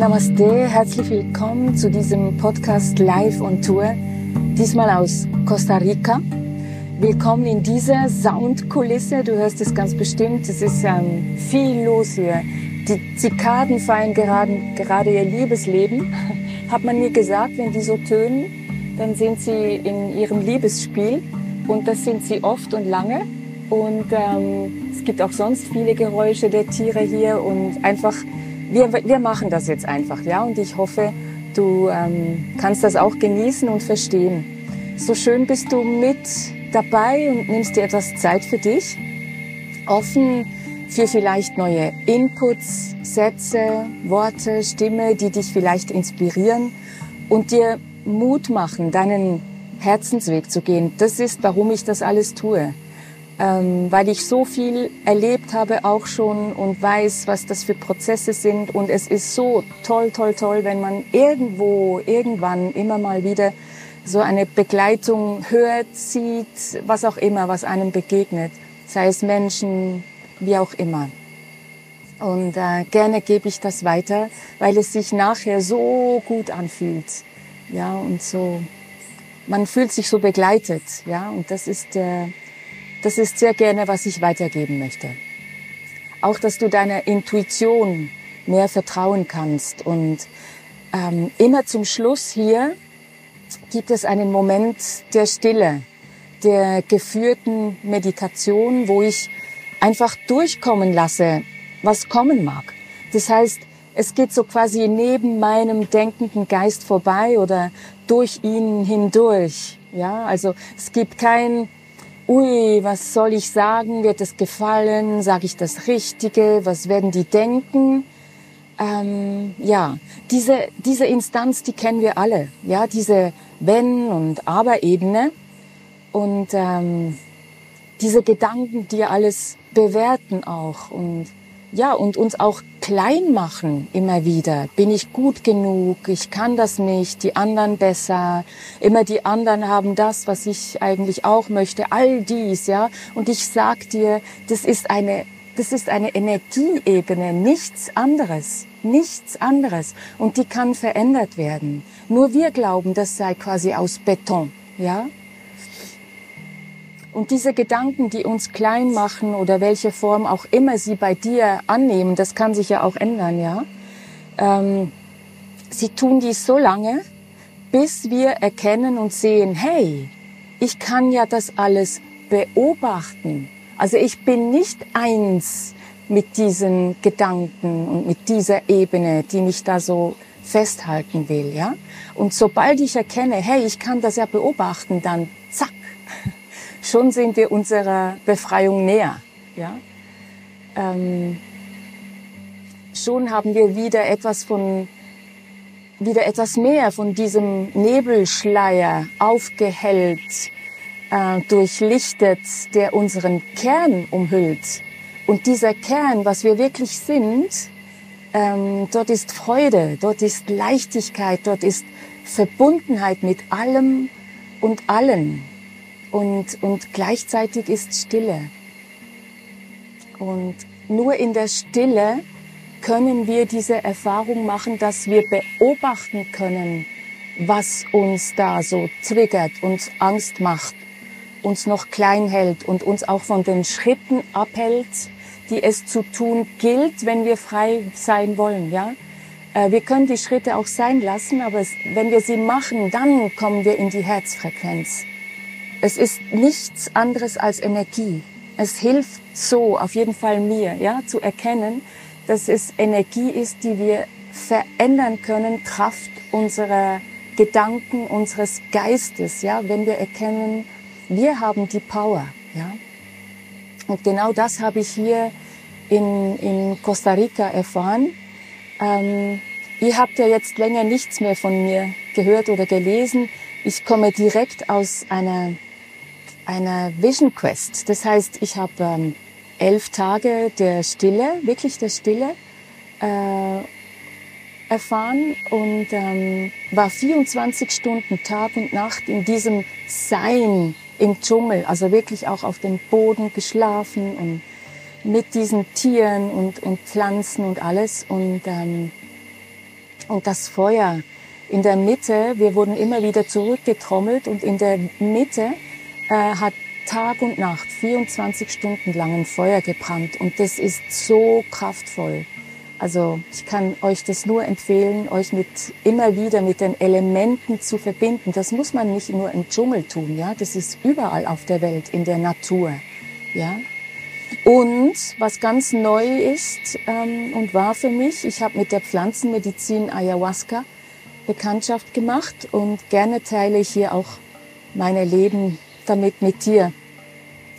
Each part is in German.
Namaste, herzlich willkommen zu diesem Podcast Live on Tour, diesmal aus Costa Rica. Willkommen in dieser Soundkulisse, du hörst es ganz bestimmt, es ist ähm, viel los hier. Die Zikaden feiern gerade, gerade ihr Liebesleben, hat man mir gesagt, wenn die so tönen, dann sind sie in ihrem Liebesspiel und das sind sie oft und lange. Und ähm, es gibt auch sonst viele Geräusche der Tiere hier und einfach wir, wir machen das jetzt einfach, ja. Und ich hoffe, du ähm, kannst das auch genießen und verstehen. So schön bist du mit dabei und nimmst dir etwas Zeit für dich. Offen für vielleicht neue Inputs, Sätze, Worte, Stimme, die dich vielleicht inspirieren und dir Mut machen, deinen Herzensweg zu gehen. Das ist, warum ich das alles tue ähm, weil ich so viel erlebt habe auch schon und weiß, was das für Prozesse sind. Und es ist so toll, toll, toll, wenn man irgendwo, irgendwann immer mal wieder so eine Begleitung hört, sieht, was auch immer, was einem begegnet, sei es Menschen, wie auch immer. Und äh, gerne gebe ich das weiter, weil es sich nachher so gut anfühlt. Ja, und so, man fühlt sich so begleitet. Ja, und das ist der, äh, das ist sehr gerne, was ich weitergeben möchte. Auch, dass du deiner Intuition mehr vertrauen kannst. Und ähm, immer zum Schluss hier gibt es einen Moment der Stille, der geführten Meditation, wo ich einfach durchkommen lasse, was kommen mag. Das heißt, es geht so quasi neben meinem denkenden Geist vorbei oder durch ihn hindurch. Ja, also es gibt kein ui, was soll ich sagen? Wird es gefallen? Sage ich das Richtige? Was werden die denken? Ähm, ja, diese, diese Instanz, die kennen wir alle. Ja, diese Wenn- und Aber-Ebene. Und ähm, diese Gedanken, die alles bewerten auch. Und ja, und uns auch klein machen immer wieder. Bin ich gut genug? Ich kann das nicht. Die anderen besser. Immer die anderen haben das, was ich eigentlich auch möchte. All dies, ja. Und ich sag dir, das ist eine, das ist eine Energieebene. Nichts anderes. Nichts anderes. Und die kann verändert werden. Nur wir glauben, das sei quasi aus Beton, ja. Und diese Gedanken, die uns klein machen oder welche Form auch immer sie bei dir annehmen, das kann sich ja auch ändern, ja. Ähm, sie tun dies so lange, bis wir erkennen und sehen, hey, ich kann ja das alles beobachten. Also ich bin nicht eins mit diesen Gedanken und mit dieser Ebene, die mich da so festhalten will, ja. Und sobald ich erkenne, hey, ich kann das ja beobachten, dann zack, schon sind wir unserer Befreiung näher. Ja? Ähm, schon haben wir wieder etwas von, wieder etwas mehr von diesem Nebelschleier aufgehellt, äh, durchlichtet, der unseren Kern umhüllt. Und dieser Kern, was wir wirklich sind, ähm, dort ist Freude, dort ist Leichtigkeit, dort ist Verbundenheit mit allem und allen und, und gleichzeitig ist Stille. Und nur in der Stille können wir diese Erfahrung machen, dass wir beobachten können, was uns da so triggert, uns Angst macht, uns noch klein hält und uns auch von den Schritten abhält, die es zu tun gilt, wenn wir frei sein wollen, ja. Äh, wir können die Schritte auch sein lassen, aber wenn wir sie machen, dann kommen wir in die Herzfrequenz. Es ist nichts anderes als Energie. Es hilft so, auf jeden Fall mir, ja, zu erkennen, dass es Energie ist, die wir verändern können, Kraft unserer Gedanken, unseres Geistes, ja, wenn wir erkennen, wir haben die Power, ja. Und genau das habe ich hier in, in Costa Rica erfahren. Ähm, ihr habt ja jetzt länger nichts mehr von mir gehört oder gelesen. Ich komme direkt aus einer einer Vision Quest. Das heißt, ich habe ähm, elf Tage der Stille, wirklich der Stille, äh, erfahren und ähm, war 24 Stunden Tag und Nacht in diesem Sein im Dschungel, also wirklich auch auf dem Boden geschlafen und mit diesen Tieren und, und Pflanzen und alles. Und ähm, Und das Feuer in der Mitte, wir wurden immer wieder zurückgetrommelt und in der Mitte äh, hat Tag und Nacht 24 Stunden lang ein Feuer gebrannt und das ist so kraftvoll. Also ich kann euch das nur empfehlen, euch mit immer wieder mit den Elementen zu verbinden. Das muss man nicht nur im Dschungel tun, ja. Das ist überall auf der Welt, in der Natur, ja. Und was ganz neu ist ähm, und war für mich, ich habe mit der Pflanzenmedizin Ayahuasca Bekanntschaft gemacht und gerne teile ich hier auch meine Leben damit mit dir,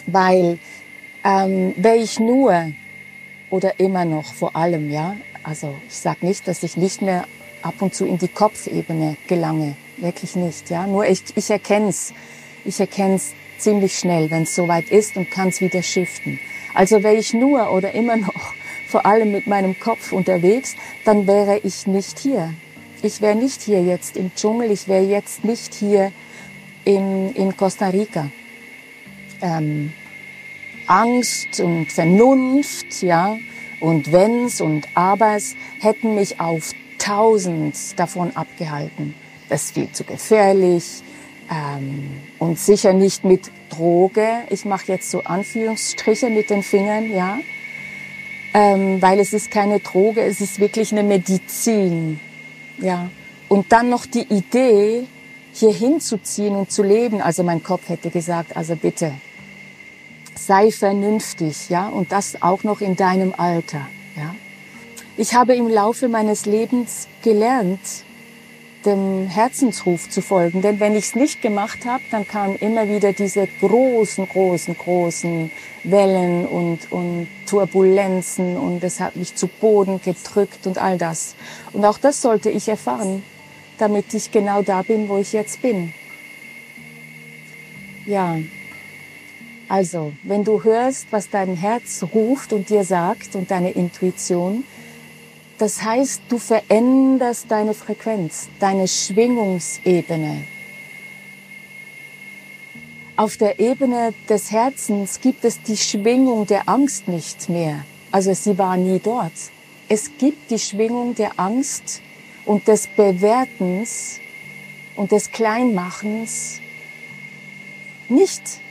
weil ähm, wäre ich nur oder immer noch vor allem, ja. Also ich sage nicht, dass ich nicht mehr ab und zu in die Kopfebene gelange, wirklich nicht, ja. Nur ich, ich erkenne es, ich erkenne es ziemlich schnell, wenn es soweit ist und kann es wieder shiften. Also wäre ich nur oder immer noch vor allem mit meinem Kopf unterwegs, dann wäre ich nicht hier. Ich wäre nicht hier jetzt im Dschungel, ich wäre jetzt nicht hier in, in Costa Rica. Ähm, Angst und Vernunft, ja, und Wenns und Abers hätten mich auf tausend davon abgehalten. Das ist viel zu gefährlich ähm, und sicher nicht mit Droge. Ich mache jetzt so Anführungsstriche mit den Fingern, ja, ähm, weil es ist keine Droge, es ist wirklich eine Medizin, ja. Und dann noch die Idee, hier hinzuziehen und zu leben. Also mein Kopf hätte gesagt, also bitte, sei vernünftig, ja, und das auch noch in deinem Alter, ja. Ich habe im Laufe meines Lebens gelernt, dem Herzensruf zu folgen, denn wenn ich es nicht gemacht habe, dann kamen immer wieder diese großen, großen, großen Wellen und, und Turbulenzen und es hat mich zu Boden gedrückt und all das. Und auch das sollte ich erfahren, damit ich genau da bin, wo ich jetzt bin. Ja, also, wenn du hörst, was dein Herz ruft und dir sagt und deine Intuition, das heißt, du veränderst deine Frequenz, deine Schwingungsebene. Auf der Ebene des Herzens gibt es die Schwingung der Angst nicht mehr. Also sie war nie dort. Es gibt die Schwingung der Angst und des Bewertens und des Kleinmachens nicht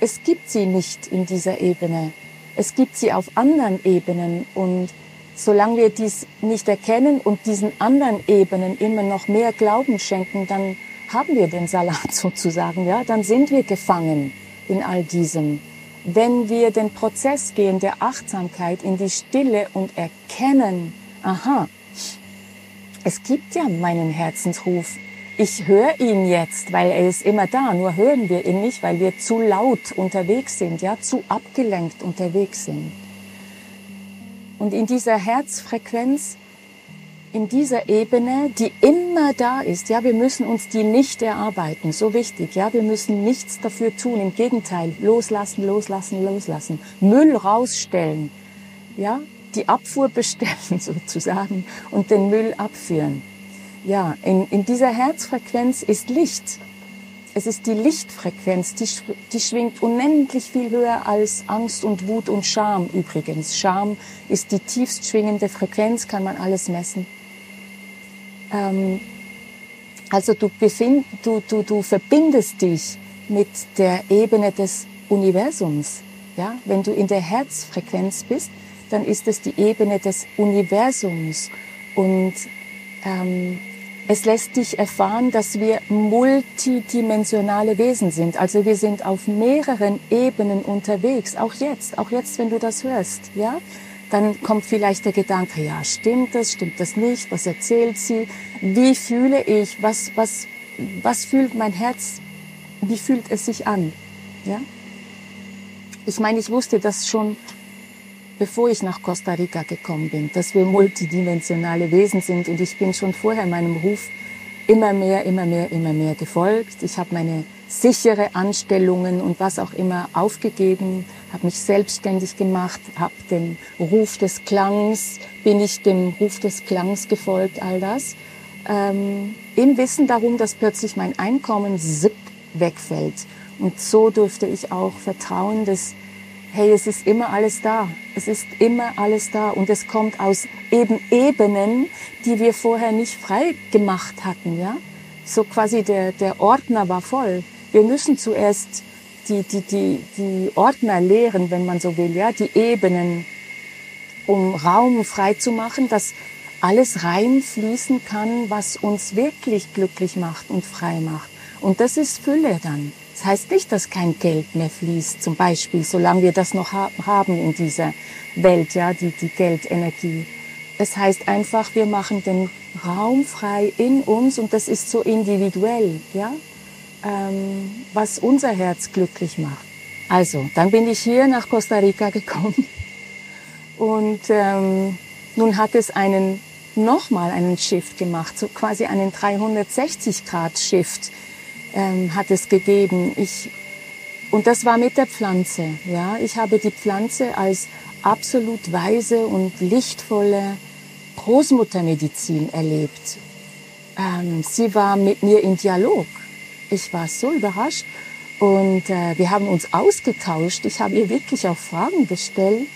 es gibt sie nicht in dieser Ebene. Es gibt sie auf anderen Ebenen und solange wir dies nicht erkennen und diesen anderen Ebenen immer noch mehr Glauben schenken, dann haben wir den Salat sozusagen, ja, dann sind wir gefangen in all diesem. Wenn wir den Prozess gehen der Achtsamkeit in die Stille und erkennen, aha, es gibt ja meinen Herzensruf, ich höre ihn jetzt, weil er ist immer da, nur hören wir ihn nicht, weil wir zu laut unterwegs sind, ja, zu abgelenkt unterwegs sind. Und in dieser Herzfrequenz, in dieser Ebene, die immer da ist, ja, wir müssen uns die nicht erarbeiten, so wichtig, ja, wir müssen nichts dafür tun, im Gegenteil, loslassen, loslassen, loslassen, Müll rausstellen, ja, die Abfuhr bestellen sozusagen und den Müll abführen. Ja, in, in dieser Herzfrequenz ist Licht. Es ist die Lichtfrequenz, die, die schwingt unendlich viel höher als Angst und Wut und Scham übrigens. Scham ist die tiefst schwingende Frequenz, kann man alles messen. Ähm, also du, befind, du, du, du verbindest dich mit der Ebene des Universums. Ja? Wenn du in der Herzfrequenz bist, dann ist es die Ebene des Universums. Und ähm, es lässt dich erfahren, dass wir multidimensionale Wesen sind. Also wir sind auf mehreren Ebenen unterwegs. Auch jetzt, auch jetzt, wenn du das hörst, ja? Dann kommt vielleicht der Gedanke, ja, stimmt das, stimmt das nicht? Was erzählt sie? Wie fühle ich? Was, was, was fühlt mein Herz? Wie fühlt es sich an? Ja? Ich meine, ich wusste das schon bevor ich nach Costa Rica gekommen bin, dass wir multidimensionale Wesen sind und ich bin schon vorher meinem Ruf immer mehr, immer mehr, immer mehr gefolgt. Ich habe meine sichere Anstellungen und was auch immer aufgegeben, habe mich selbstständig gemacht, habe dem Ruf des Klangs, bin ich dem Ruf des Klangs gefolgt, all das. Ähm, Im Wissen darum, dass plötzlich mein Einkommen wegfällt. Und so durfte ich auch vertrauen, dass hey, es ist immer alles da. Es ist immer alles da und es kommt aus eben Ebenen, die wir vorher nicht frei gemacht hatten, ja. So quasi der, der Ordner war voll. Wir müssen zuerst die, die, die, die Ordner leeren, wenn man so will, ja, die Ebenen, um Raum frei zu machen, dass alles reinfließen kann, was uns wirklich glücklich macht und frei macht. Und das ist Fülle dann. Das heißt nicht, dass kein Geld mehr fließt, zum Beispiel, solange wir das noch haben in dieser Welt, ja, die, die Geldenergie. Es heißt einfach, wir machen den Raum frei in uns und das ist so individuell, ja, ähm, was unser Herz glücklich macht. Also, dann bin ich hier nach Costa Rica gekommen und ähm, nun hat es einen nochmal einen Shift gemacht, so quasi einen 360 Grad Shift ähm, hat es gegeben. Ich, und das war mit der Pflanze. Ja, ich habe die Pflanze als absolut weise und lichtvolle Großmuttermedizin erlebt. Ähm, sie war mit mir in Dialog. Ich war so überrascht und äh, wir haben uns ausgetauscht. Ich habe ihr wirklich auch Fragen gestellt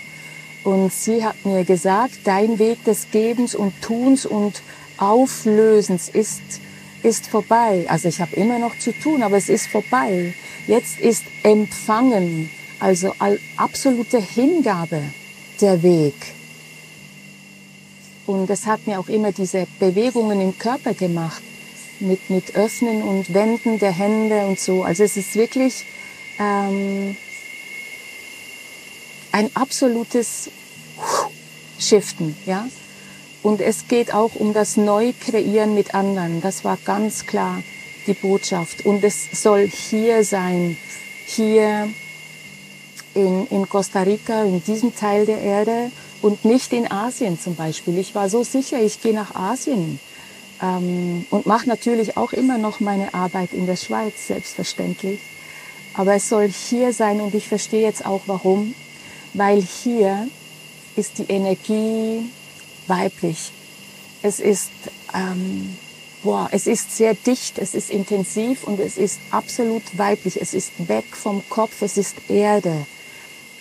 und sie hat mir gesagt, dein Weg des Gebens und Tuns und Auflösens ist ist vorbei. Also ich habe immer noch zu tun, aber es ist vorbei. Jetzt ist Empfangen, also absolute Hingabe der Weg. Und es hat mir auch immer diese Bewegungen im Körper gemacht, mit, mit Öffnen und Wenden der Hände und so. Also es ist wirklich ähm, ein absolutes Shiften, ja. Und es geht auch um das Neukreieren mit anderen. Das war ganz klar die Botschaft. Und es soll hier sein, hier in, in Costa Rica, in diesem Teil der Erde und nicht in Asien zum Beispiel. Ich war so sicher, ich gehe nach Asien ähm, und mache natürlich auch immer noch meine Arbeit in der Schweiz, selbstverständlich. Aber es soll hier sein und ich verstehe jetzt auch warum, weil hier ist die Energie weiblich. Es ist, ähm, boah, es ist sehr dicht, es ist intensiv und es ist absolut weiblich. Es ist weg vom Kopf, es ist Erde.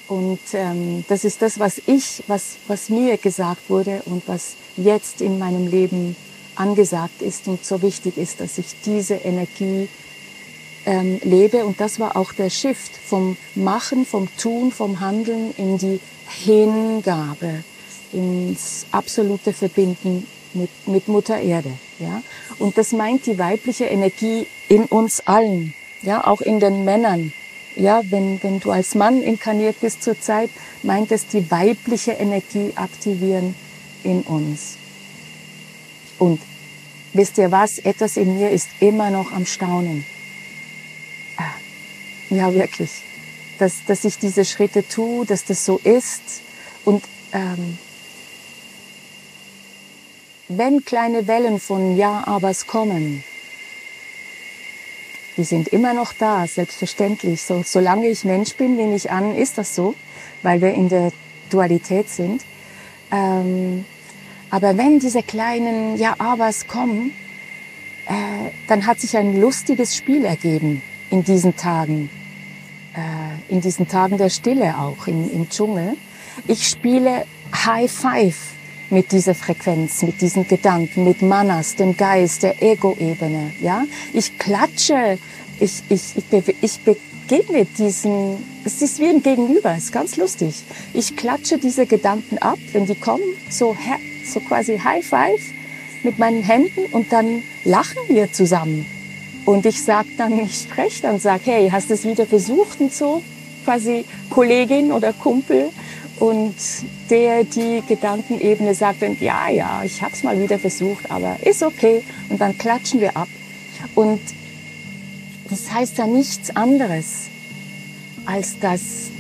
Und ähm, das ist das, was ich, was, was mir gesagt wurde und was jetzt in meinem Leben angesagt ist und so wichtig ist, dass ich diese Energie ähm, lebe. Und das war auch der Shift vom Machen, vom Tun, vom Handeln in die Hingabe ins absolute Verbinden mit, mit Mutter Erde. Ja? Und das meint die weibliche Energie in uns allen, ja, auch in den Männern. Ja, wenn, wenn du als Mann inkarniert bist zur Zeit, meint es die weibliche Energie aktivieren in uns. Und wisst ihr was? Etwas in mir ist immer noch am Staunen. Ah, ja, wirklich. Dass, dass ich diese Schritte tue, dass das so ist. Und ähm, wenn kleine Wellen von Ja-Abers kommen, die sind immer noch da, selbstverständlich. So, solange ich Mensch bin, nehme ich an, ist das so, weil wir in der Dualität sind. Ähm, aber wenn diese kleinen Ja-Abers kommen, äh, dann hat sich ein lustiges Spiel ergeben in diesen Tagen, äh, in diesen Tagen der Stille auch im, im Dschungel. Ich spiele High Five mit dieser Frequenz, mit diesen Gedanken, mit Manas, dem Geist, der Ego-Ebene. Ja, ich klatsche, ich ich ich, ich begegne diesen. Es ist wie ein Gegenüber, ist ganz lustig. Ich klatsche diese Gedanken ab, wenn die kommen, so so quasi High Five mit meinen Händen und dann lachen wir zusammen. Und ich sag dann, ich spreche dann, sag, hey, hast du es wieder versucht und so, quasi Kollegin oder Kumpel und der die Gedankenebene sagt dann, ja, ja, ich habe es mal wieder versucht, aber ist okay. Und dann klatschen wir ab. Und das heißt ja nichts anderes, als dass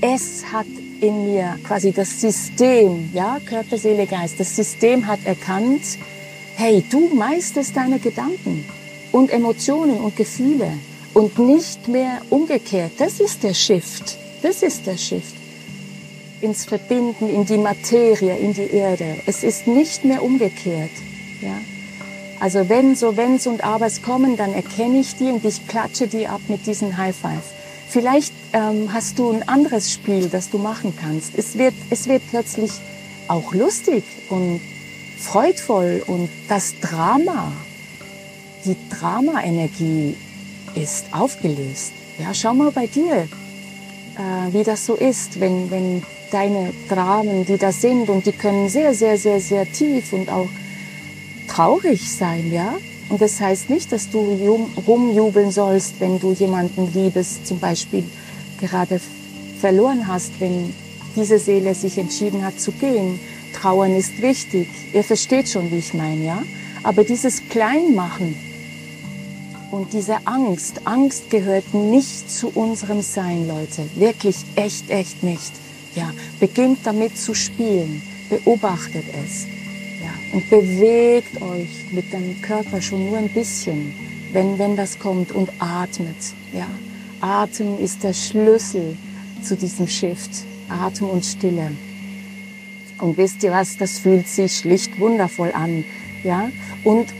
es hat in mir quasi das System, ja, Körper, Seele, Geist, das System hat erkannt, hey, du meisterst deine Gedanken und Emotionen und Gefühle und nicht mehr umgekehrt. Das ist der Shift. Das ist der Shift ins Verbinden, in die Materie, in die Erde. Es ist nicht mehr umgekehrt. Ja? Also wenn so Wenns und Abers kommen, dann erkenne ich die und ich klatsche die ab mit diesen High Five. Vielleicht ähm, hast du ein anderes Spiel, das du machen kannst. Es wird, es wird plötzlich auch lustig und freudvoll und das Drama, die Drama-Energie ist aufgelöst. Ja, schau mal bei dir, äh, wie das so ist, wenn, wenn deine Dramen, die da sind und die können sehr, sehr, sehr, sehr tief und auch traurig sein, ja. Und das heißt nicht, dass du rumjubeln sollst, wenn du jemanden liebes, zum Beispiel gerade verloren hast, wenn diese Seele sich entschieden hat zu gehen. Trauern ist wichtig. Ihr versteht schon, wie ich meine, ja? Aber dieses Kleinmachen und diese Angst, Angst gehört nicht zu unserem Sein, Leute. Wirklich, echt, echt nicht. Ja, beginnt damit zu spielen. Beobachtet es. Ja, und bewegt euch mit dem Körper schon nur ein bisschen, wenn, wenn das kommt und atmet. Ja, Atem ist der Schlüssel zu diesem Shift. Atem und Stille. Und wisst ihr was, das fühlt sich schlicht wundervoll an. Ja? Und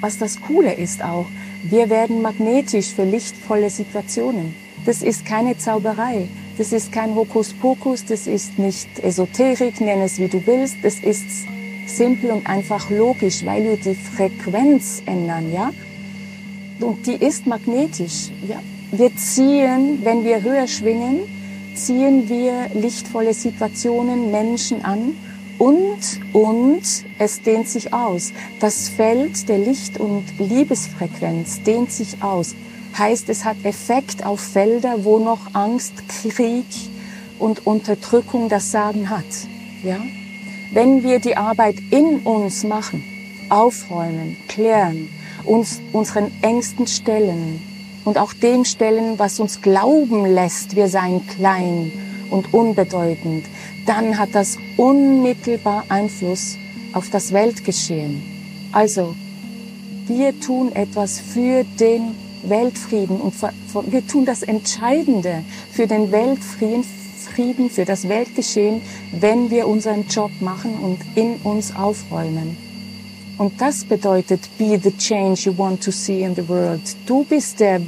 was das Coole ist auch, wir werden magnetisch für lichtvolle Situationen. Das ist keine Zauberei. Das ist kein Hokuspokus. Das ist nicht Esoterik, nenn es wie du willst. Das ist simpel und einfach logisch, weil wir die Frequenz ändern, ja? Und die ist magnetisch, ja? Wir ziehen, wenn wir höher schwingen, ziehen wir lichtvolle Situationen, Menschen an und, und es dehnt sich aus. Das Feld der Licht- und Liebesfrequenz dehnt sich aus. Heißt, es hat Effekt auf Felder, wo noch Angst, Krieg und Unterdrückung das Sagen hat. Ja? Wenn wir die Arbeit in uns machen, aufräumen, klären, uns unseren Ängsten stellen, und auch dem stellen, was uns glauben lässt, wir seien klein und unbedeutend, dann hat das unmittelbar Einfluss auf das Weltgeschehen. Also, wir tun etwas für den Weltfrieden und wir tun das Entscheidende für den Weltfrieden, Frieden, für das Weltgeschehen, wenn wir unseren Job machen und in uns aufräumen. Und das bedeutet, be the change you want to see in the world. Du bist der,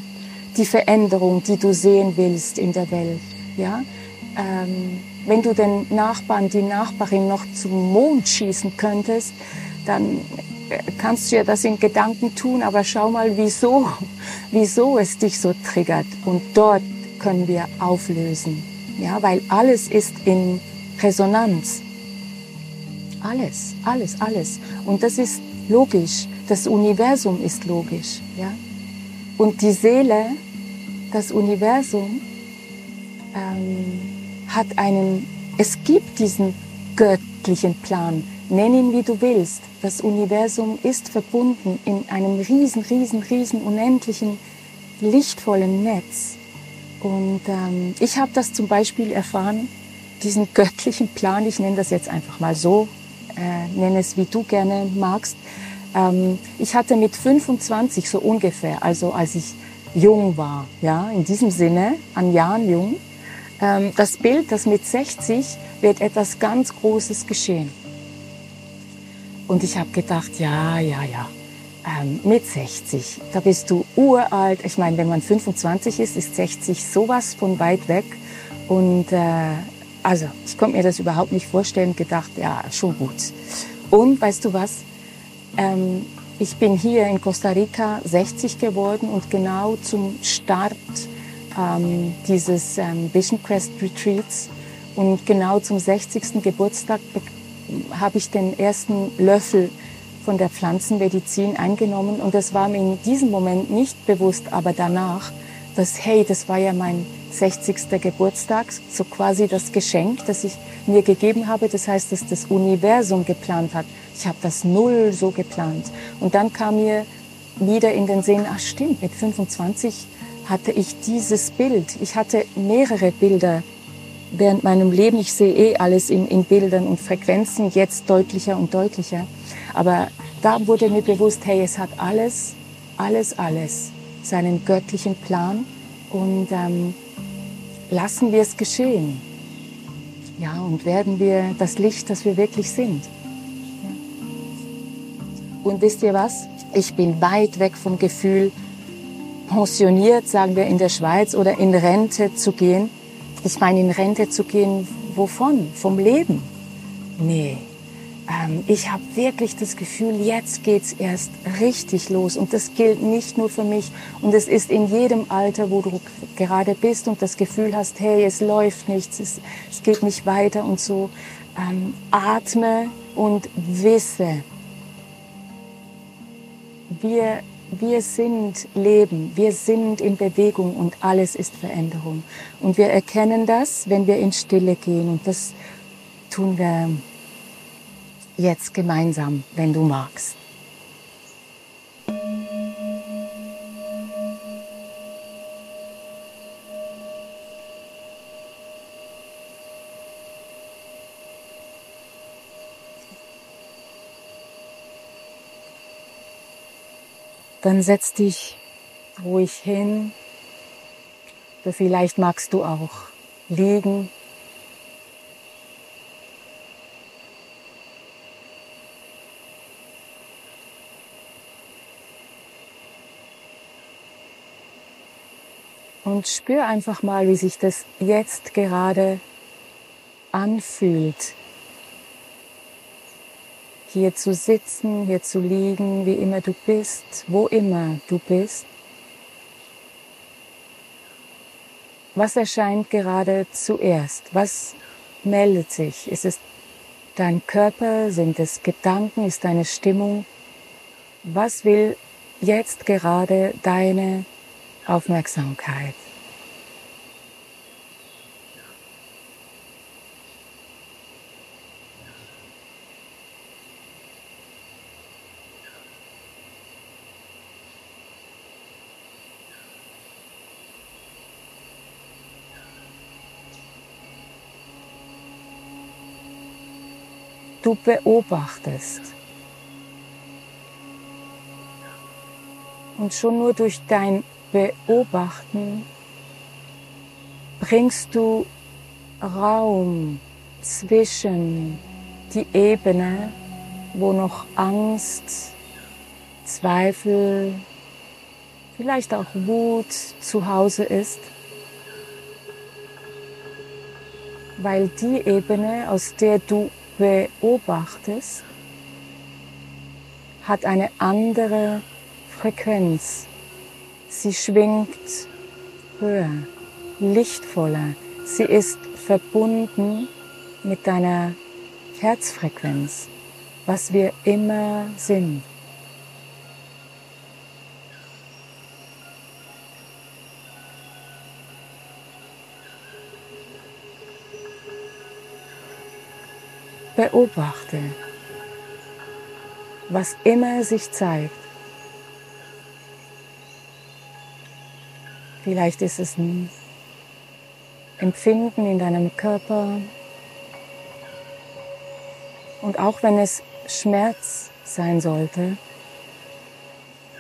die Veränderung, die du sehen willst in der Welt. Ja? Ähm, wenn du den Nachbarn, die Nachbarin noch zum Mond schießen könntest, dann kannst du ja das in Gedanken tun, aber schau mal, wieso, wieso es dich so triggert. Und dort können wir auflösen. Ja, weil alles ist in Resonanz. Alles, alles, alles. Und das ist logisch. Das Universum ist logisch. Ja? Und die Seele, das Universum, ähm, hat einen, es gibt diesen göttlichen Plan. Nenn ihn wie du willst. Das Universum ist verbunden in einem riesen, riesen, riesen, unendlichen, lichtvollen Netz. Und ähm, ich habe das zum Beispiel erfahren, diesen göttlichen Plan, ich nenne das jetzt einfach mal so, äh, nenn es wie du gerne magst. Ähm, ich hatte mit 25 so ungefähr, also als ich jung war, ja, in diesem Sinne, an Jahren jung, ähm, das Bild, dass mit 60 wird etwas ganz Großes geschehen. Und ich habe gedacht, ja, ja, ja, ähm, mit 60, da bist du uralt. Ich meine, wenn man 25 ist, ist 60 sowas von weit weg. Und äh, also, ich konnte mir das überhaupt nicht vorstellen, gedacht, ja, schon gut. Und weißt du was? Ähm, ich bin hier in Costa Rica 60 geworden und genau zum Start ähm, dieses ähm, Vision Quest Retreats und genau zum 60. Geburtstag habe ich den ersten Löffel von der Pflanzenmedizin eingenommen und das war mir in diesem Moment nicht bewusst, aber danach, dass hey, das war ja mein 60. Geburtstag, so quasi das Geschenk, das ich mir gegeben habe. Das heißt, dass das Universum geplant hat. Ich habe das null so geplant. Und dann kam mir wieder in den Sinn, ach stimmt, mit 25 hatte ich dieses Bild. Ich hatte mehrere Bilder während meinem Leben. Ich sehe eh alles in, in Bildern und Frequenzen, jetzt deutlicher und deutlicher. Aber da wurde mir bewusst, hey, es hat alles, alles, alles seinen göttlichen Plan und ähm, lassen wir es geschehen. Ja, und werden wir das Licht, das wir wirklich sind. Und wisst ihr was? Ich bin weit weg vom Gefühl, pensioniert, sagen wir in der Schweiz, oder in Rente zu gehen. Ich meine, in Rente zu gehen, wovon? Vom Leben? Nee. Ähm, ich habe wirklich das Gefühl, jetzt geht's erst richtig los. Und das gilt nicht nur für mich. Und es ist in jedem Alter, wo du gerade bist und das Gefühl hast, hey, es läuft nichts, es, es geht nicht weiter und so. Ähm, atme und wisse, wir wir sind Leben, wir sind in Bewegung und alles ist Veränderung. Und wir erkennen das, wenn wir in Stille gehen. Und das tun wir jetzt gemeinsam, wenn du magst. Dann setz dich ruhig hin. Vielleicht magst du auch liegen. Und spür einfach mal, wie sich das jetzt gerade anfühlt, hier zu sitzen, hier zu liegen, wie immer du bist, wo immer du bist. Was erscheint gerade zuerst? Was meldet sich? Ist es dein Körper? Sind es Gedanken? Ist deine Stimmung? Was will jetzt gerade deine Aufmerksamkeit? Du beobachtest. Und schon nur durch dein Beobachten bringst du Raum zwischen die Ebene, wo noch Angst, Zweifel, vielleicht auch Wut zu Hause ist, weil die Ebene, aus der du beobachtest, hat eine andere Frequenz. Sie schwingt höher, lichtvoller. Sie ist verbunden mit deiner Herzfrequenz, was wir immer sind. Beobachte, was immer sich zeigt. Vielleicht ist es ein Empfinden in deinem Körper. Und auch wenn es Schmerz sein sollte,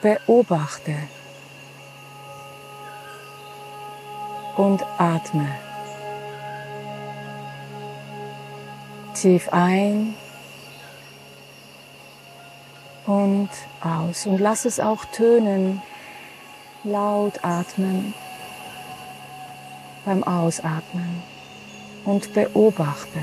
beobachte und atme. Tief ein und aus. Und lass es auch tönen. Laut atmen beim Ausatmen und beobachte.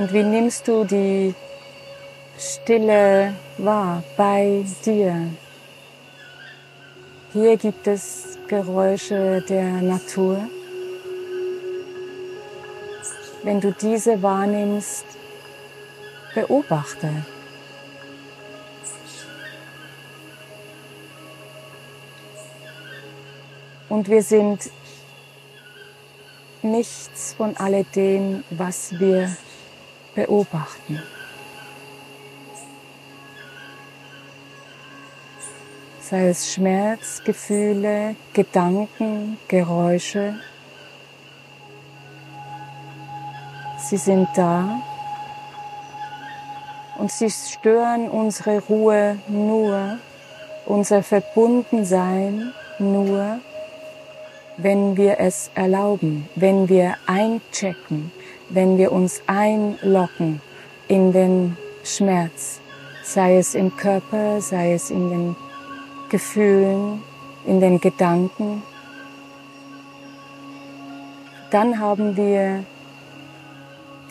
Und wie nimmst du die Stille wahr bei dir? Hier gibt es Geräusche der Natur. Wenn du diese wahrnimmst, beobachte. Und wir sind nichts von alledem, was wir beobachten. Sei es Schmerz, Gefühle, Gedanken, Geräusche. Sie sind da und sie stören unsere Ruhe nur, unser Verbundensein nur, wenn wir es erlauben, wenn wir einchecken, wenn wir uns einlocken in den Schmerz, sei es im Körper, sei es in den Gefühlen, in den Gedanken, dann haben wir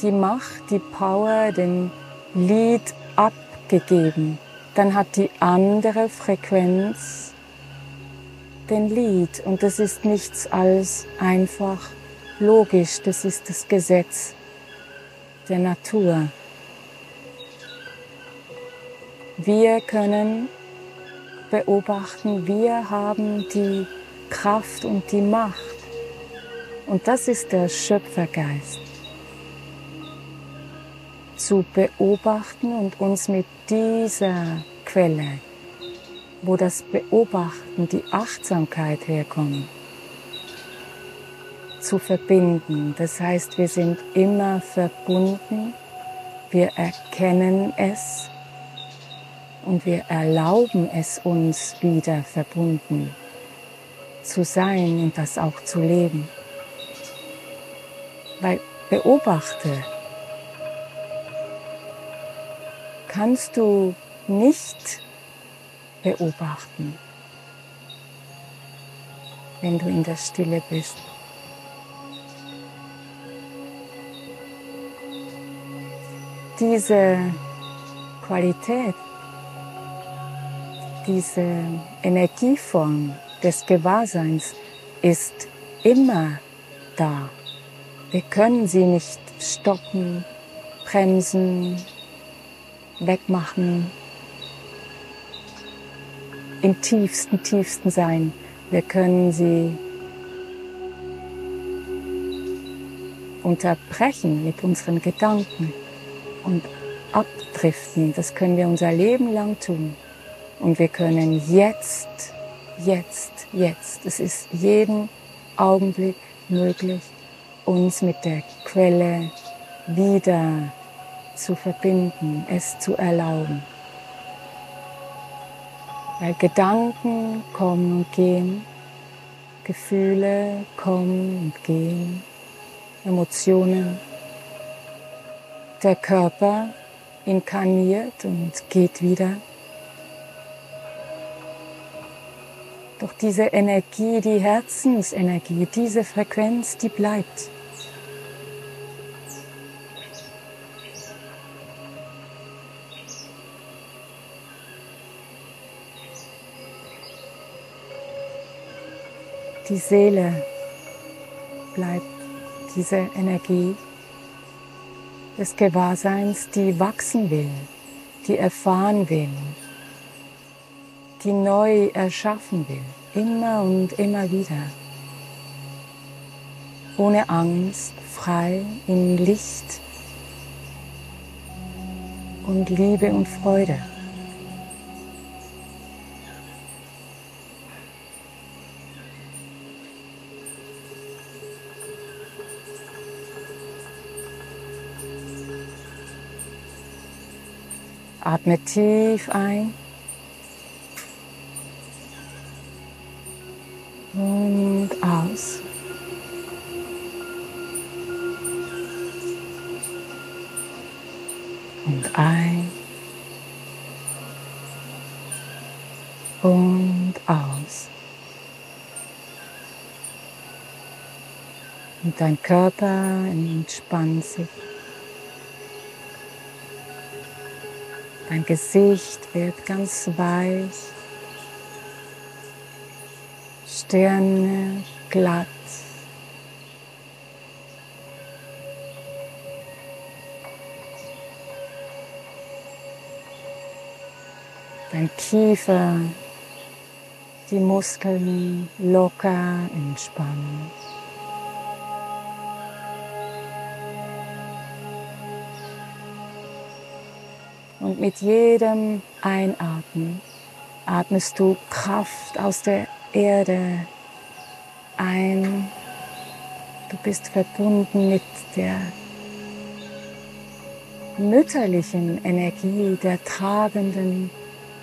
die Macht, die Power, den Lied abgegeben. Dann hat die andere Frequenz den Lied und das ist nichts als einfach logisch, das ist das Gesetz der Natur. Wir können beobachten, wir haben die Kraft und die Macht und das ist der Schöpfergeist. Zu beobachten und uns mit dieser Quelle wo das Beobachten, die Achtsamkeit herkommt, zu verbinden. Das heißt, wir sind immer verbunden, wir erkennen es und wir erlauben es uns wieder verbunden zu sein und das auch zu leben. Weil beobachte, kannst du nicht beobachten, wenn du in der Stille bist. Diese Qualität, diese Energieform des Gewahrseins ist immer da. Wir können sie nicht stoppen, bremsen, wegmachen, im tiefsten, tiefsten Sein. Wir können sie unterbrechen mit unseren Gedanken und abdriften. Das können wir unser Leben lang tun. Und wir können jetzt, jetzt, jetzt, es ist jeden Augenblick möglich, uns mit der Quelle wieder zu verbinden, es zu erlauben. Weil Gedanken kommen und gehen, Gefühle kommen und gehen, Emotionen. Der Körper inkarniert und geht wieder. Doch diese Energie, die Herzensenergie, diese Frequenz, die bleibt. die Seele bleibt diese Energie des Gewahrseins, die wachsen will, die erfahren will, die neu erschaffen will, immer und immer wieder, ohne Angst, frei in Licht und Liebe und Freude. Atme tief ein. Und aus. Und ein. Und aus. Und dein Körper entspannt sich. Dein Gesicht wird ganz weich, Stirn glatt. Dein Kiefer, die Muskeln locker entspannen. Und mit jedem Einatmen atmest du Kraft aus der Erde ein. Du bist verbunden mit der mütterlichen Energie, der tragenden,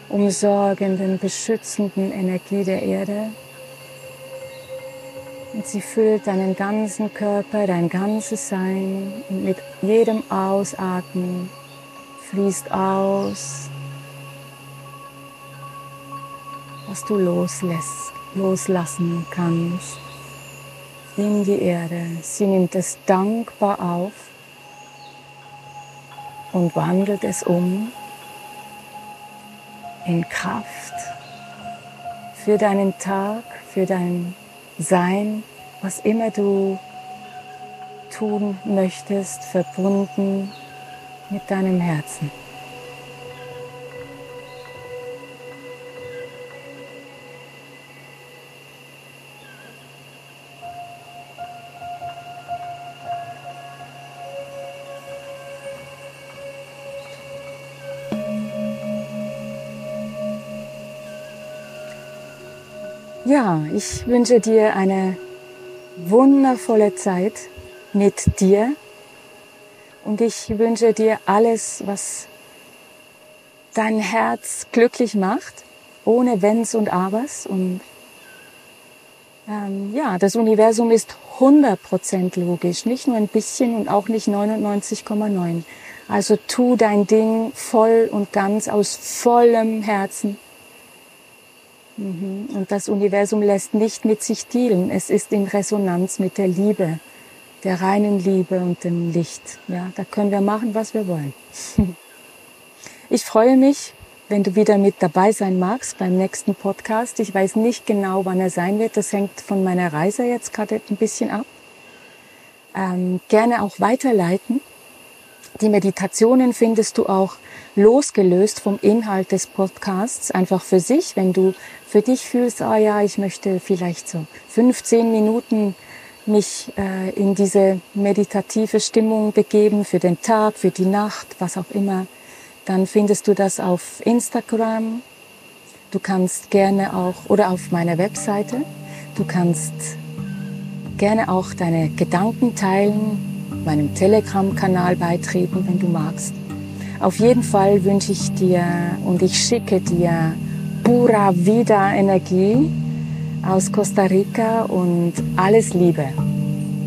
umsorgenden, beschützenden Energie der Erde. Und sie füllt deinen ganzen Körper, dein ganzes Sein. Und mit jedem Ausatmen fließt aus, was du loslässt, loslassen kannst in die Erde. Sie nimmt es dankbar auf und wandelt es um in Kraft für deinen Tag, für dein Sein, was immer du tun möchtest, verbunden mit deinem Herzen. Ja, ich wünsche dir eine wundervolle Zeit mit dir und ich wünsche dir alles, was dein Herz glücklich macht, ohne Wenns und Abers. Und ähm, ja, das Universum ist 100% logisch, nicht nur ein bisschen und auch nicht 99,9. Also tu dein Ding voll und ganz aus vollem Herzen. Mhm. Und das Universum lässt nicht mit sich dealen. Es ist in Resonanz mit der Liebe der reinen Liebe und dem Licht. Ja, da können wir machen, was wir wollen. Ich freue mich, wenn du wieder mit dabei sein magst beim nächsten Podcast. Ich weiß nicht genau, wann er sein wird. Das hängt von meiner Reise jetzt gerade ein bisschen ab. Ähm, gerne auch weiterleiten. Die Meditationen findest du auch losgelöst vom Inhalt des Podcasts, einfach für sich, wenn du für dich fühlst, ah ja, ich möchte vielleicht so 15 Minuten mich äh, in diese meditative Stimmung begeben für den Tag, für die Nacht, was auch immer, dann findest du das auf Instagram. Du kannst gerne auch, oder auf meiner Webseite, du kannst gerne auch deine Gedanken teilen, meinem Telegram-Kanal beitreten, wenn du magst. Auf jeden Fall wünsche ich dir und ich schicke dir pura vida Energie aus Costa Rica und alles Liebe.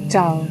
Ciao.